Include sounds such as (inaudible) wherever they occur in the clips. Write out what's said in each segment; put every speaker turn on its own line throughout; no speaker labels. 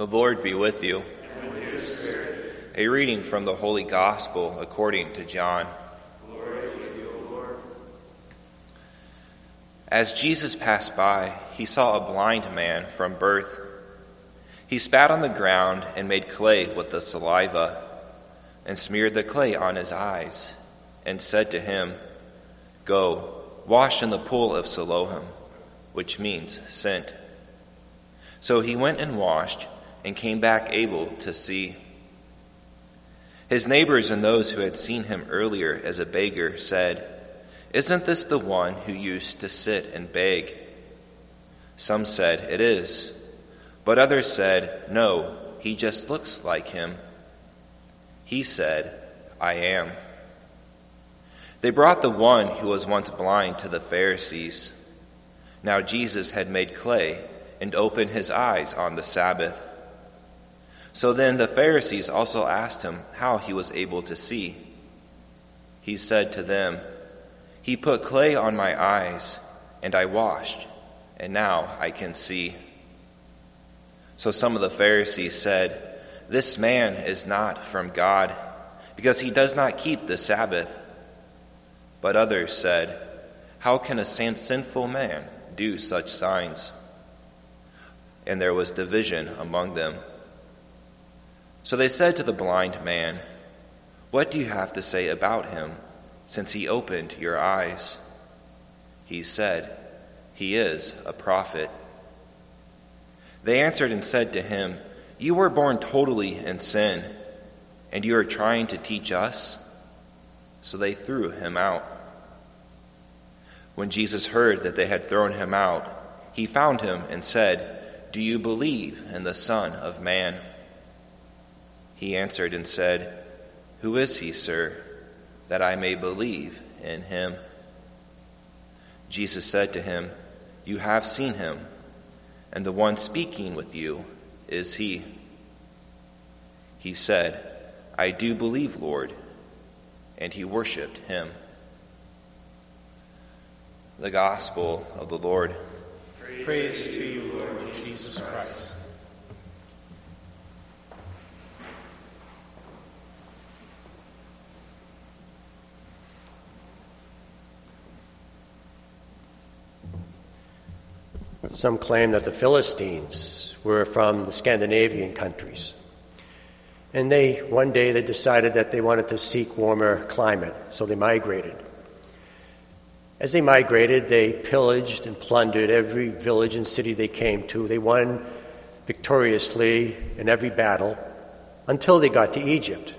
The Lord be with you. A reading from the Holy Gospel according to John. As Jesus passed by, he saw a blind man from birth. He spat on the ground and made clay with the saliva, and smeared the clay on his eyes, and said to him, Go, wash in the pool of Siloam, which means sent. So he went and washed, and came back able to see. His neighbors and those who had seen him earlier as a beggar said, Isn't this the one who used to sit and beg? Some said, It is. But others said, No, he just looks like him. He said, I am. They brought the one who was once blind to the Pharisees. Now Jesus had made clay and opened his eyes on the Sabbath. So then the Pharisees also asked him how he was able to see. He said to them, He put clay on my eyes, and I washed, and now I can see. So some of the Pharisees said, This man is not from God, because he does not keep the Sabbath. But others said, How can a sinful man do such signs? And there was division among them. So they said to the blind man, What do you have to say about him, since he opened your eyes? He said, He is a prophet. They answered and said to him, You were born totally in sin, and you are trying to teach us? So they threw him out. When Jesus heard that they had thrown him out, he found him and said, Do you believe in the Son of Man? He answered and said, Who is he, sir, that I may believe in him? Jesus said to him, You have seen him, and the one speaking with you is he. He said, I do believe, Lord and he worshiped him. The Gospel of the Lord.
Praise, Praise to you, Lord Jesus Christ.
Some claim that the Philistines were from the Scandinavian countries. And they, one day, they decided that they wanted to seek warmer climate, so they migrated. As they migrated, they pillaged and plundered every village and city they came to. They won victoriously in every battle until they got to Egypt.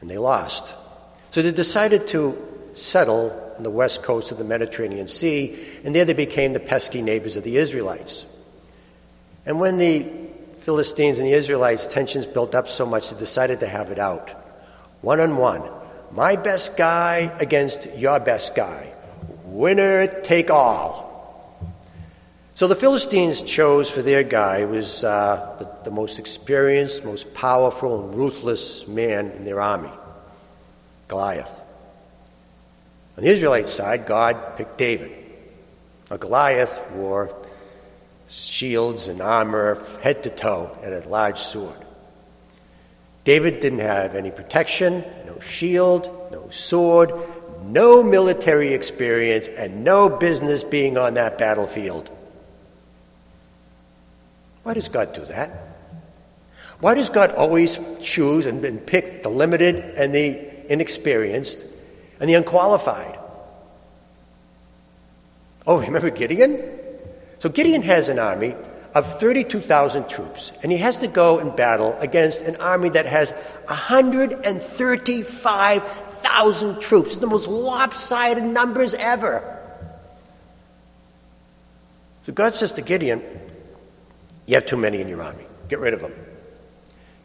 And they lost. So they decided to settle on the west coast of the Mediterranean Sea, and there they became the pesky neighbors of the Israelites. And when the Philistines and the Israelites, tensions built up so much they decided to have it out. One on one. My best guy against your best guy. Winner take all. So the Philistines chose for their guy was uh, the, the most experienced, most powerful, and ruthless man in their army, Goliath. On the Israelite side, God picked David. Goliath wore shields and armor, head to toe, and a large sword. David didn't have any protection, no shield, no sword, no military experience, and no business being on that battlefield. Why does God do that? Why does God always choose and pick the limited and the inexperienced and the unqualified? Oh, remember Gideon? So Gideon has an army of 32,000 troops, and he has to go and battle against an army that has 135,000 troops, the most lopsided numbers ever. So God says to Gideon, You have too many in your army. Get rid of them.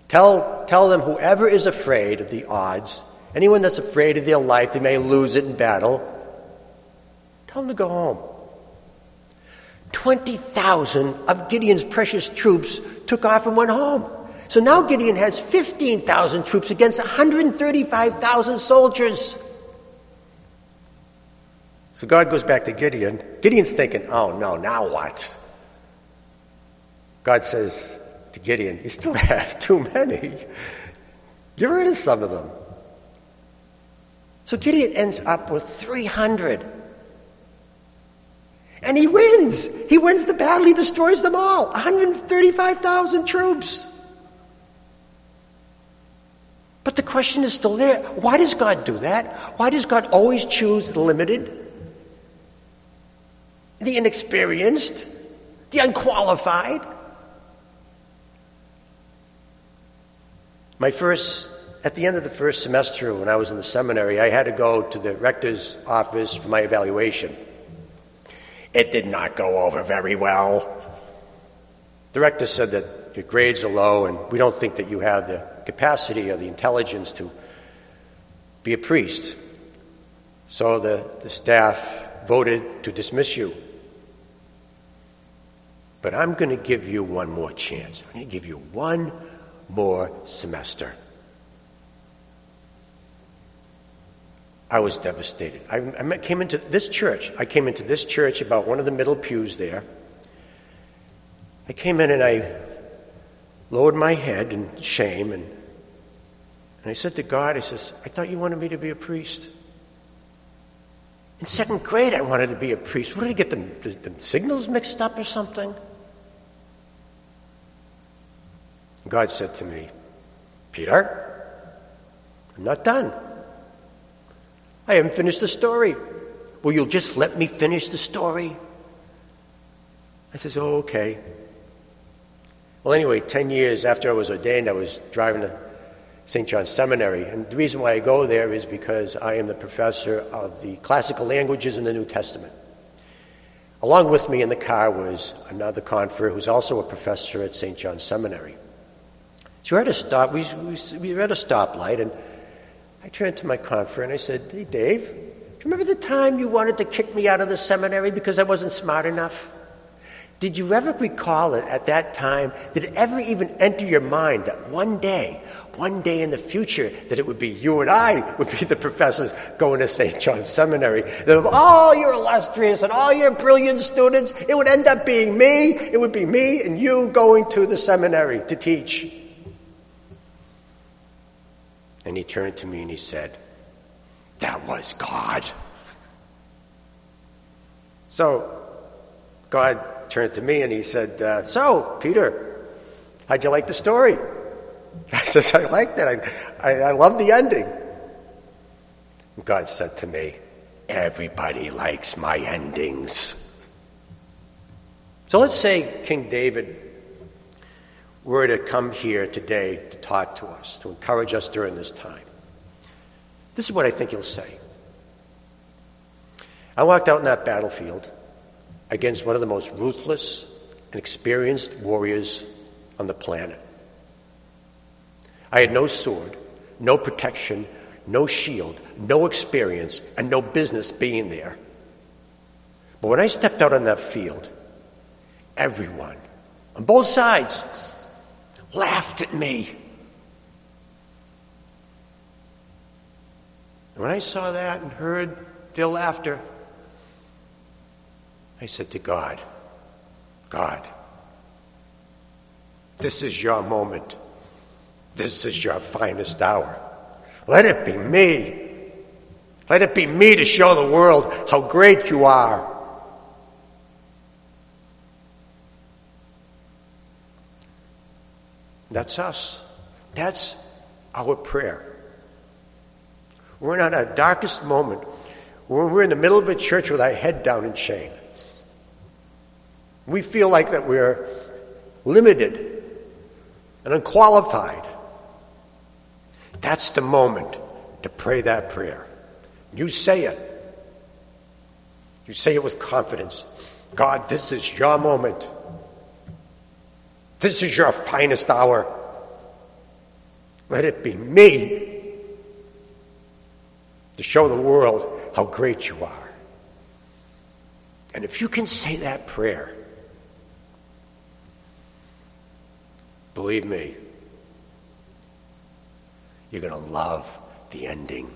Tell, tell them whoever is afraid of the odds, anyone that's afraid of their life, they may lose it in battle, tell them to go home. 20,000 of Gideon's precious troops took off and went home. So now Gideon has 15,000 troops against 135,000 soldiers. So God goes back to Gideon. Gideon's thinking, oh no, now what? God says, to Gideon, You still (laughs) have too many. Get rid of some of them. So Gideon ends up with 300. And he wins. He wins the battle. He destroys them all. 135,000 troops. But the question is still there. Why does God do that? Why does God always choose the limited, the inexperienced, the unqualified? My first, at the end of the first semester when I was in the seminary, I had to go to the rector's office for my evaluation. It did not go over very well. The rector said that your grades are low and we don't think that you have the capacity or the intelligence to be a priest. So the, the staff voted to dismiss you. But I'm going to give you one more chance. I'm going to give you one more semester. I was devastated. I, I, came into this church. I came into this church about one of the middle pews there. I came in and I lowered my head in shame and, and I said to God, I says, I thought you wanted me to be a priest. In second grade, I wanted to be a priest. What did I get the, the, the signals mixed up or something? God said to me, Peter, I'm not done. I haven't finished the story. Will you'll just let me finish the story? I says, Oh, okay. Well, anyway, 10 years after I was ordained, I was driving to St. John's Seminary. And the reason why I go there is because I am the professor of the classical languages in the New Testament. Along with me in the car was another confrere who's also a professor at St. John's Seminary. So we're at a stop. We, we, we were at a stoplight, and I turned to my confrere and I said, "Hey, Dave, do you remember the time you wanted to kick me out of the seminary because I wasn't smart enough? Did you ever recall it at that time? Did it ever even enter your mind that one day, one day in the future, that it would be you and I would be the professors going to St. John's Seminary? That of all your illustrious and all your brilliant students, it would end up being me. It would be me and you going to the seminary to teach. And he turned to me and he said, That was God. So God turned to me and he said, uh, So, Peter, how'd you like the story? (laughs) I said, I liked it. I, I, I love the ending. God said to me, Everybody likes my endings. So let's say King David were to come here today to talk to us, to encourage us during this time, this is what I think he'll say. I walked out in that battlefield against one of the most ruthless and experienced warriors on the planet. I had no sword, no protection, no shield, no experience, and no business being there. But when I stepped out on that field, everyone on both sides laughed at me. And when I saw that and heard their laughter, I said to God, God, this is your moment. This is your finest hour. Let it be me. Let it be me to show the world how great you are. That's us. That's our prayer. We're in our darkest moment when we're in the middle of a church with our head down in shame. We feel like that we're limited and unqualified. That's the moment to pray that prayer. You say it. You say it with confidence. God, this is your moment. This is your finest hour. Let it be me to show the world how great you are. And if you can say that prayer, believe me, you're going to love the ending.